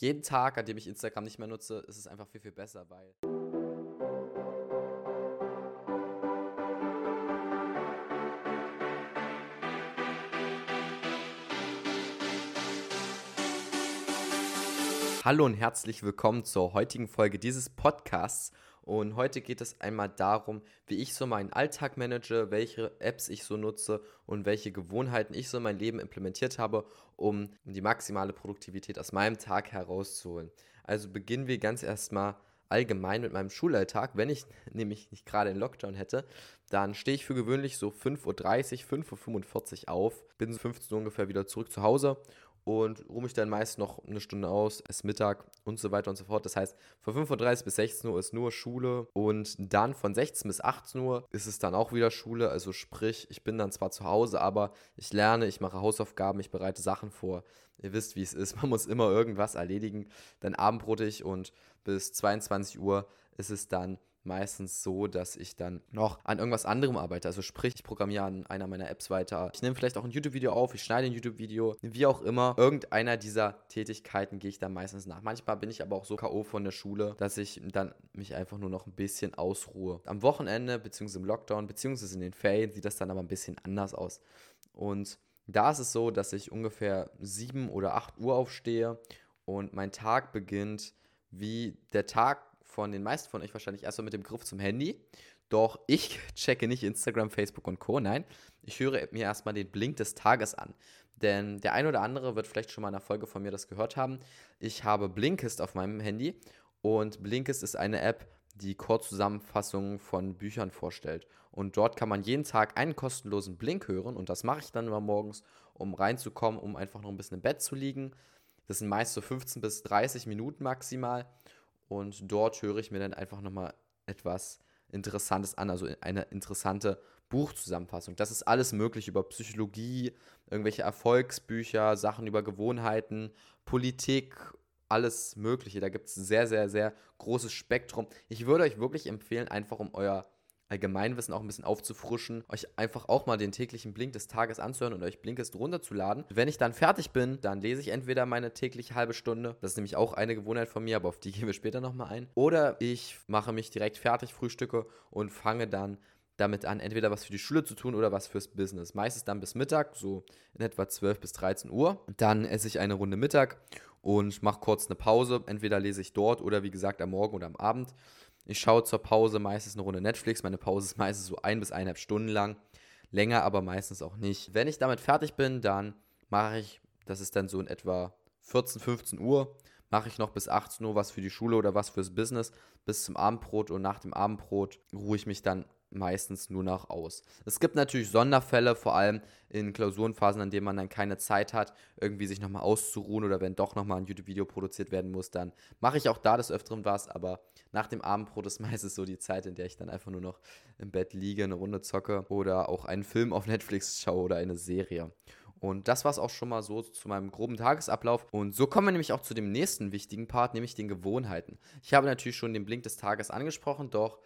jeden Tag, an dem ich Instagram nicht mehr nutze, ist es einfach viel, viel besser, weil. Hallo und herzlich willkommen zur heutigen Folge dieses Podcasts. Und heute geht es einmal darum, wie ich so meinen Alltag manage, welche Apps ich so nutze und welche Gewohnheiten ich so in mein Leben implementiert habe, um die maximale Produktivität aus meinem Tag herauszuholen. Also beginnen wir ganz erstmal allgemein mit meinem Schulalltag. Wenn ich nämlich nicht gerade einen Lockdown hätte, dann stehe ich für gewöhnlich so 5.30 Uhr, 5.45 Uhr auf, bin so 15 Uhr ungefähr wieder zurück zu Hause und ruhe mich dann meist noch eine Stunde aus, esse Mittag und so weiter und so fort. Das heißt, von 5.30 Uhr bis 16 Uhr ist nur Schule und dann von 16 bis 18 Uhr ist es dann auch wieder Schule. Also sprich, ich bin dann zwar zu Hause, aber ich lerne, ich mache Hausaufgaben, ich bereite Sachen vor. Ihr wisst, wie es ist. Man muss immer irgendwas erledigen. Dann abendbrotig und bis 22 Uhr ist es dann meistens so, dass ich dann noch an irgendwas anderem arbeite. Also sprich, ich programmiere an einer meiner Apps weiter. Ich nehme vielleicht auch ein YouTube-Video auf, ich schneide ein YouTube-Video, wie auch immer. Irgendeiner dieser Tätigkeiten gehe ich dann meistens nach. Manchmal bin ich aber auch so K.O. von der Schule, dass ich dann mich einfach nur noch ein bisschen ausruhe. Am Wochenende, beziehungsweise im Lockdown, beziehungsweise in den Ferien sieht das dann aber ein bisschen anders aus. Und da ist es so, dass ich ungefähr 7 oder 8 Uhr aufstehe und mein Tag beginnt wie der Tag von den meisten von euch wahrscheinlich erstmal mit dem Griff zum Handy. Doch ich checke nicht Instagram, Facebook und Co. Nein, ich höre mir erstmal den Blink des Tages an. Denn der ein oder andere wird vielleicht schon mal in einer Folge von mir das gehört haben. Ich habe Blinkist auf meinem Handy und Blinkist ist eine App, die Kurzzusammenfassungen von Büchern vorstellt. Und dort kann man jeden Tag einen kostenlosen Blink hören und das mache ich dann immer morgens, um reinzukommen, um einfach noch ein bisschen im Bett zu liegen. Das sind meist so 15 bis 30 Minuten maximal und dort höre ich mir dann einfach nochmal etwas Interessantes an, also eine interessante Buchzusammenfassung. Das ist alles möglich über Psychologie, irgendwelche Erfolgsbücher, Sachen über Gewohnheiten, Politik, alles Mögliche. Da gibt es sehr, sehr, sehr großes Spektrum. Ich würde euch wirklich empfehlen, einfach um euer Allgemeinwissen auch ein bisschen aufzufrischen, euch einfach auch mal den täglichen Blink des Tages anzuhören und euch Blinkist runterzuladen. Wenn ich dann fertig bin, dann lese ich entweder meine tägliche halbe Stunde, das ist nämlich auch eine Gewohnheit von mir, aber auf die gehen wir später nochmal ein, oder ich mache mich direkt fertig, frühstücke und fange dann damit an, entweder was für die Schule zu tun oder was fürs Business. Meistens dann bis Mittag, so in etwa 12 bis 13 Uhr. Dann esse ich eine Runde Mittag und mache kurz eine Pause. Entweder lese ich dort oder wie gesagt am Morgen oder am Abend. Ich schaue zur Pause meistens eine Runde Netflix. Meine Pause ist meistens so ein bis eineinhalb Stunden lang. Länger aber meistens auch nicht. Wenn ich damit fertig bin, dann mache ich, das ist dann so in etwa 14, 15 Uhr, mache ich noch bis 18 Uhr was für die Schule oder was fürs Business bis zum Abendbrot und nach dem Abendbrot ruhe ich mich dann meistens nur noch aus. Es gibt natürlich Sonderfälle, vor allem in Klausurenphasen, an denen man dann keine Zeit hat, irgendwie sich nochmal auszuruhen oder wenn doch nochmal ein YouTube-Video produziert werden muss, dann mache ich auch da des Öfteren was, aber nach dem Abendbrot ist meistens so die Zeit, in der ich dann einfach nur noch im Bett liege, eine Runde zocke oder auch einen Film auf Netflix schaue oder eine Serie. Und das war es auch schon mal so zu meinem groben Tagesablauf. Und so kommen wir nämlich auch zu dem nächsten wichtigen Part, nämlich den Gewohnheiten. Ich habe natürlich schon den Blink des Tages angesprochen, doch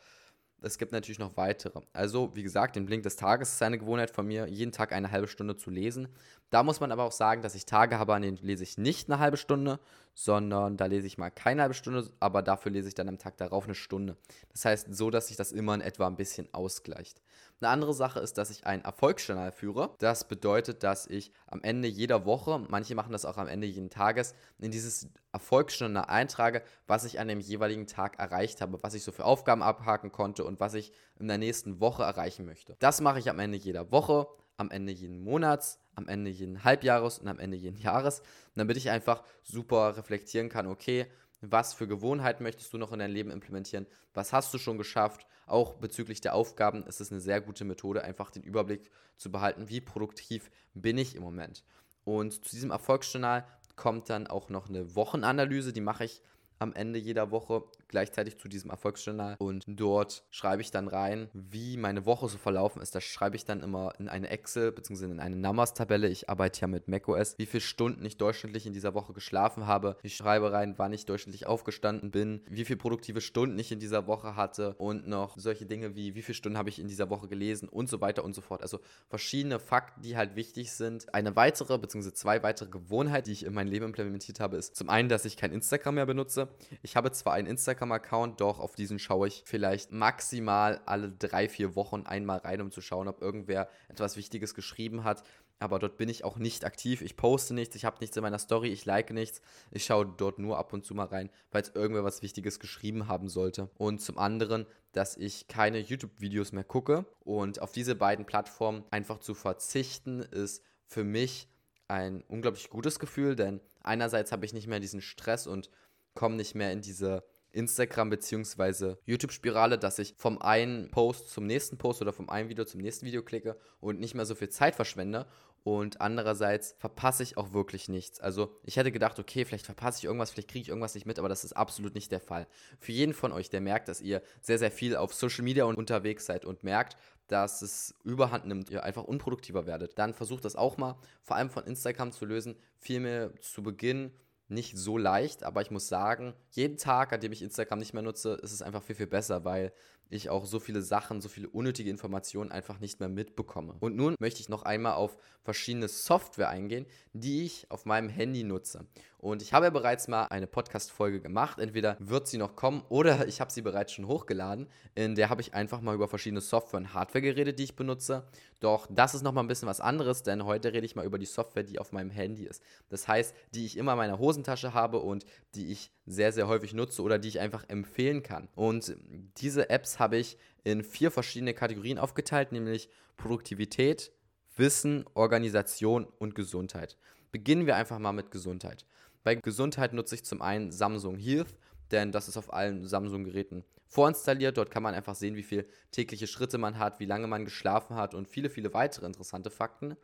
es gibt natürlich noch weitere. Also, wie gesagt, den Blink des Tages ist eine Gewohnheit von mir, jeden Tag eine halbe Stunde zu lesen. Da muss man aber auch sagen, dass ich Tage habe, an denen lese ich nicht eine halbe Stunde, sondern da lese ich mal keine halbe Stunde, aber dafür lese ich dann am Tag darauf eine Stunde. Das heißt, so, dass sich das immer in etwa ein bisschen ausgleicht. Eine andere Sache ist, dass ich einen Erfolgsjournal führe. Das bedeutet, dass ich am Ende jeder Woche, manche machen das auch am Ende jeden Tages, in dieses Erfolgsjournal eintrage, was ich an dem jeweiligen Tag erreicht habe, was ich so für Aufgaben abhaken konnte und was ich in der nächsten Woche erreichen möchte. Das mache ich am Ende jeder Woche, am Ende jeden Monats, am Ende jeden Halbjahres und am Ende jeden Jahres, damit ich einfach super reflektieren kann, okay, was für Gewohnheiten möchtest du noch in dein Leben implementieren? Was hast du schon geschafft? Auch bezüglich der Aufgaben ist es eine sehr gute Methode, einfach den Überblick zu behalten, wie produktiv bin ich im Moment. Und zu diesem Erfolgsjournal kommt dann auch noch eine Wochenanalyse, die mache ich am Ende jeder Woche gleichzeitig zu diesem Erfolgsjournal und dort schreibe ich dann rein, wie meine Woche so verlaufen ist. Das schreibe ich dann immer in eine Excel bzw. in eine Numbers-Tabelle. Ich arbeite ja mit macOS, wie viele Stunden ich durchschnittlich in dieser Woche geschlafen habe. Ich schreibe rein, wann ich durchschnittlich aufgestanden bin, wie viele produktive Stunden ich in dieser Woche hatte und noch solche Dinge wie, wie viele Stunden habe ich in dieser Woche gelesen und so weiter und so fort. Also verschiedene Fakten, die halt wichtig sind. Eine weitere bzw. zwei weitere Gewohnheiten, die ich in mein Leben implementiert habe, ist zum einen, dass ich kein Instagram mehr benutze. Ich habe zwar einen Instagram-Account, doch auf diesen schaue ich vielleicht maximal alle drei, vier Wochen einmal rein, um zu schauen, ob irgendwer etwas Wichtiges geschrieben hat aber dort bin ich auch nicht aktiv. Ich poste nichts, ich habe nichts in meiner Story, ich like nichts. Ich schaue dort nur ab und zu mal rein, falls irgendwer was Wichtiges geschrieben haben sollte. Und zum anderen, dass ich keine YouTube-Videos mehr gucke. Und auf diese beiden Plattformen einfach zu verzichten, ist für mich ein unglaublich gutes Gefühl, denn einerseits habe ich nicht mehr diesen Stress und komme nicht mehr in diese Instagram- bzw. YouTube-Spirale, dass ich vom einen Post zum nächsten Post oder vom einen Video zum nächsten Video klicke und nicht mehr so viel Zeit verschwende. Und andererseits verpasse ich auch wirklich nichts. Also ich hätte gedacht, okay, vielleicht verpasse ich irgendwas, vielleicht kriege ich irgendwas nicht mit, aber das ist absolut nicht der Fall. Für jeden von euch, der merkt, dass ihr sehr, sehr viel auf Social Media unterwegs seid und merkt, dass es überhand nimmt, ihr einfach unproduktiver werdet, dann versucht das auch mal, vor allem von Instagram zu lösen, vielmehr zu Beginn nicht so leicht, aber ich muss sagen, jeden Tag, an dem ich Instagram nicht mehr nutze, ist es einfach viel, viel besser, weil ich auch so viele Sachen, so viele unnötige Informationen einfach nicht mehr mitbekomme. Und nun möchte ich noch einmal auf verschiedene Software eingehen, die ich auf meinem Handy nutze. Und ich habe ja bereits mal eine Podcast-Folge gemacht. Entweder wird sie noch kommen oder ich habe sie bereits schon hochgeladen. In der habe ich einfach mal über verschiedene Software und Hardware geredet, die ich benutze. Doch das ist nochmal ein bisschen was anderes, denn heute rede ich mal über die Software, die auf meinem Handy ist. Das heißt, die ich immer in meiner Hosentasche habe und die ich sehr, sehr häufig nutze oder die ich einfach empfehlen kann. Und diese Apps habe ich in vier verschiedene Kategorien aufgeteilt, nämlich Produktivität, Wissen, Organisation und Gesundheit. Beginnen wir einfach mal mit Gesundheit. Bei Gesundheit nutze ich zum einen Samsung Health, denn das ist auf allen Samsung-Geräten vorinstalliert. Dort kann man einfach sehen, wie viele tägliche Schritte man hat, wie lange man geschlafen hat und viele, viele weitere interessante Fakten.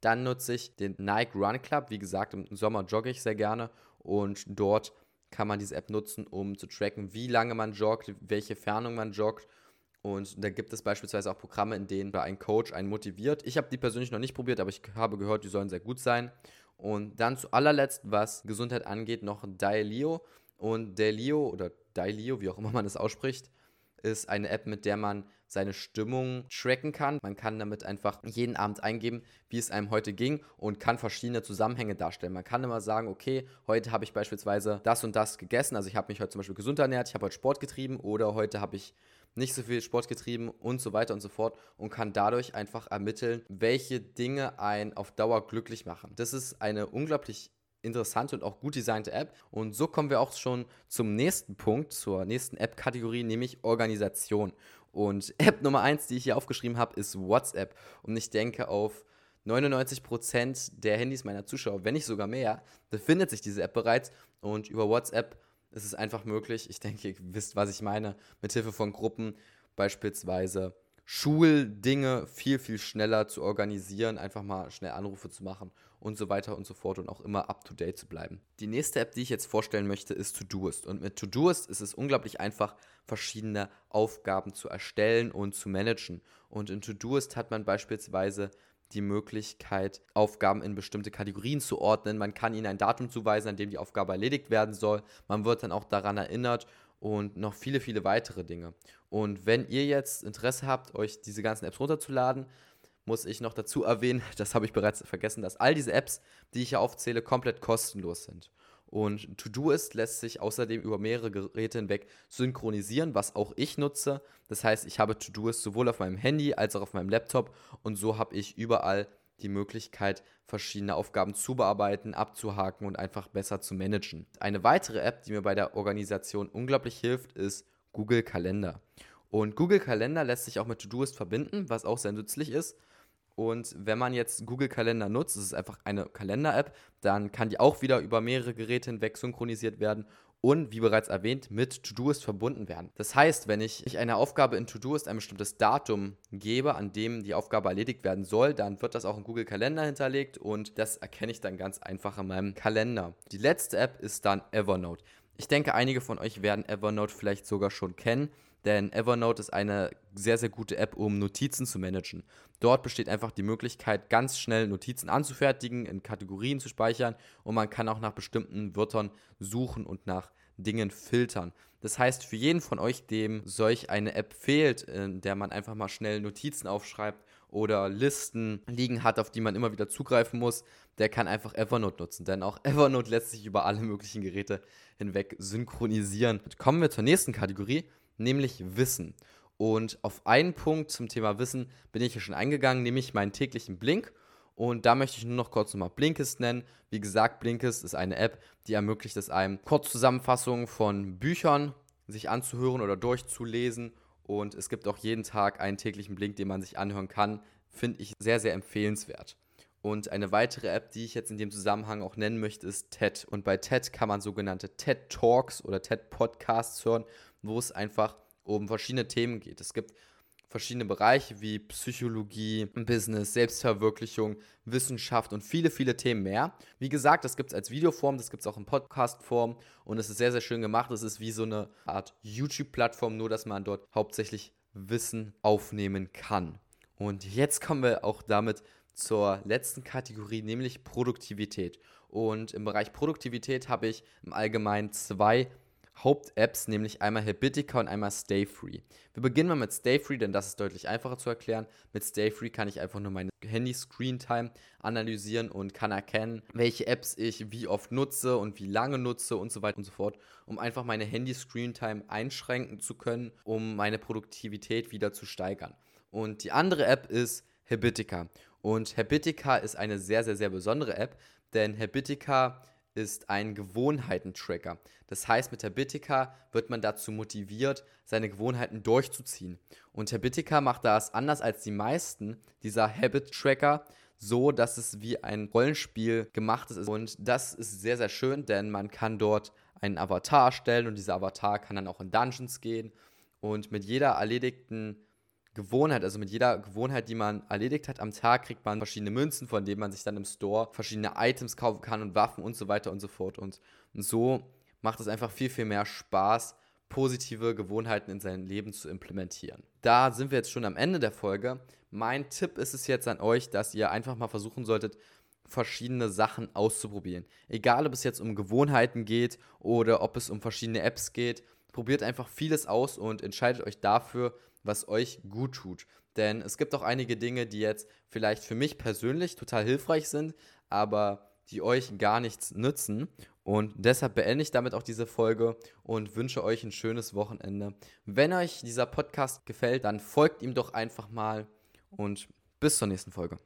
Dann nutze ich den Nike Run Club. Wie gesagt, im Sommer jogge ich sehr gerne und dort kann man diese App nutzen, um zu tracken, wie lange man joggt, welche Fernung man joggt. Und da gibt es beispielsweise auch Programme, in denen ein Coach einen motiviert. Ich habe die persönlich noch nicht probiert, aber ich habe gehört, die sollen sehr gut sein. Und dann zu allerletzt, was Gesundheit angeht, noch Dailio. Und Dailio oder Dailio, wie auch immer man es ausspricht, ist eine App, mit der man seine Stimmung tracken kann. Man kann damit einfach jeden Abend eingeben, wie es einem heute ging und kann verschiedene Zusammenhänge darstellen. Man kann immer sagen, okay, heute habe ich beispielsweise das und das gegessen. Also ich habe mich heute zum Beispiel gesund ernährt, ich habe heute Sport getrieben oder heute habe ich nicht so viel Sport getrieben und so weiter und so fort und kann dadurch einfach ermitteln, welche Dinge einen auf Dauer glücklich machen. Das ist eine unglaublich interessante und auch gut designte App. Und so kommen wir auch schon zum nächsten Punkt, zur nächsten App-Kategorie, nämlich Organisation. Und App Nummer 1, die ich hier aufgeschrieben habe, ist WhatsApp. Und ich denke, auf 99% der Handys meiner Zuschauer, wenn nicht sogar mehr, befindet sich diese App bereits. Und über WhatsApp ist es einfach möglich, ich denke, ihr wisst, was ich meine, mit Hilfe von Gruppen beispielsweise Schuldinge viel, viel schneller zu organisieren, einfach mal schnell Anrufe zu machen und so weiter und so fort und auch immer up to date zu bleiben. Die nächste App, die ich jetzt vorstellen möchte, ist Todoist. Und mit Todoist ist es unglaublich einfach, verschiedene Aufgaben zu erstellen und zu managen. Und in Todoist hat man beispielsweise die Möglichkeit, Aufgaben in bestimmte Kategorien zu ordnen. Man kann ihnen ein Datum zuweisen, an dem die Aufgabe erledigt werden soll. Man wird dann auch daran erinnert und noch viele, viele weitere Dinge. Und wenn ihr jetzt Interesse habt, euch diese ganzen Apps runterzuladen, muss ich noch dazu erwähnen, das habe ich bereits vergessen, dass all diese Apps, die ich hier aufzähle, komplett kostenlos sind. Und Todoist lässt sich außerdem über mehrere Geräte hinweg synchronisieren, was auch ich nutze. Das heißt, ich habe Todoist sowohl auf meinem Handy als auch auf meinem Laptop und so habe ich überall die Möglichkeit, verschiedene Aufgaben zu bearbeiten, abzuhaken und einfach besser zu managen. Eine weitere App, die mir bei der Organisation unglaublich hilft, ist Google Kalender. Und Google Kalender lässt sich auch mit Todoist verbinden, was auch sehr nützlich ist. Und wenn man jetzt Google Kalender nutzt, das ist einfach eine Kalender-App, dann kann die auch wieder über mehrere Geräte hinweg synchronisiert werden und, wie bereits erwähnt, mit Todoist verbunden werden. Das heißt, wenn ich eine Aufgabe in Todoist ein bestimmtes Datum gebe, an dem die Aufgabe erledigt werden soll, dann wird das auch in Google Kalender hinterlegt und das erkenne ich dann ganz einfach in meinem Kalender. Die letzte App ist dann Evernote. Ich denke, einige von euch werden Evernote vielleicht sogar schon kennen, denn Evernote ist eine sehr, sehr gute App, um Notizen zu managen. Dort besteht einfach die Möglichkeit, ganz schnell Notizen anzufertigen, in Kategorien zu speichern und man kann auch nach bestimmten Wörtern suchen und nach Dingen filtern. Das heißt, für jeden von euch, dem solch eine App fehlt, in der man einfach mal schnell Notizen aufschreibt oder Listen liegen hat, auf die man immer wieder zugreifen muss, der kann einfach Evernote nutzen. Denn auch Evernote lässt sich über alle möglichen Geräte hinweg synchronisieren. Kommen wir zur nächsten Kategorie, nämlich Wissen. Und auf einen Punkt zum Thema Wissen bin ich ja schon eingegangen, nämlich meinen täglichen Blink. Und da möchte ich nur noch kurz nochmal Blinkist nennen. Wie gesagt, Blinkist ist eine App, die ermöglicht es einem, Kurzzusammenfassungen von Büchern sich anzuhören oder durchzulesen. Und es gibt auch jeden Tag einen täglichen Blink, den man sich anhören kann. Finde ich sehr, sehr empfehlenswert. Und eine weitere App, die ich jetzt in dem Zusammenhang auch nennen möchte, ist TED. Und bei TED kann man sogenannte TED Talks oder TED Podcasts hören, wo es einfach um verschiedene Themen geht. Es gibt verschiedene Bereiche wie Psychologie, Business, Selbstverwirklichung, Wissenschaft und viele, viele Themen mehr. Wie gesagt, das gibt es als Videoform, das gibt es auch in Podcastform und es ist sehr, sehr schön gemacht. Es ist wie so eine Art YouTube-Plattform, nur dass man dort hauptsächlich Wissen aufnehmen kann. Und jetzt kommen wir auch damit zur letzten Kategorie, nämlich Produktivität. Und im Bereich Produktivität habe ich im Allgemeinen zwei Haupt-Apps, nämlich einmal Habitica und einmal Stay Free. Wir beginnen mal mit Stay Free, denn das ist deutlich einfacher zu erklären. Mit Stay Free kann ich einfach nur meine Handy-Screen-Time analysieren und kann erkennen, welche Apps ich wie oft nutze und wie lange nutze und so weiter und so fort, um einfach meine Handy-Screen-Time einschränken zu können, um meine Produktivität wieder zu steigern. Und die andere App ist Habitica. Und Habitica ist eine sehr, sehr, sehr besondere App, denn Habitica ist ein Gewohnheitentracker. Das heißt, mit Habitica wird man dazu motiviert, seine Gewohnheiten durchzuziehen. Und Habitica macht das anders als die meisten dieser Habit-Tracker, so dass es wie ein Rollenspiel gemacht ist. Und das ist sehr, sehr schön, denn man kann dort einen Avatar stellen und dieser Avatar kann dann auch in Dungeons gehen. Und mit jeder erledigten Gewohnheit, also mit jeder Gewohnheit, die man erledigt hat am Tag, kriegt man verschiedene Münzen, von denen man sich dann im Store verschiedene Items kaufen kann und Waffen und so weiter und so fort. Und, so macht es einfach viel, viel mehr Spaß, positive Gewohnheiten in sein Leben zu implementieren. Da sind wir jetzt schon am Ende der Folge. Mein Tipp ist es jetzt an euch, dass ihr einfach mal versuchen solltet, verschiedene Sachen auszuprobieren. Egal, ob es jetzt um Gewohnheiten geht oder ob es um verschiedene Apps geht. Probiert einfach vieles aus und entscheidet euch dafür, was euch gut tut. Denn es gibt auch einige Dinge, die jetzt vielleicht für mich persönlich total hilfreich sind, aber die euch gar nichts nützen. Und deshalb beende ich damit auch diese Folge und wünsche euch ein schönes Wochenende. Wenn euch dieser Podcast gefällt, dann folgt ihm doch einfach mal und bis zur nächsten Folge.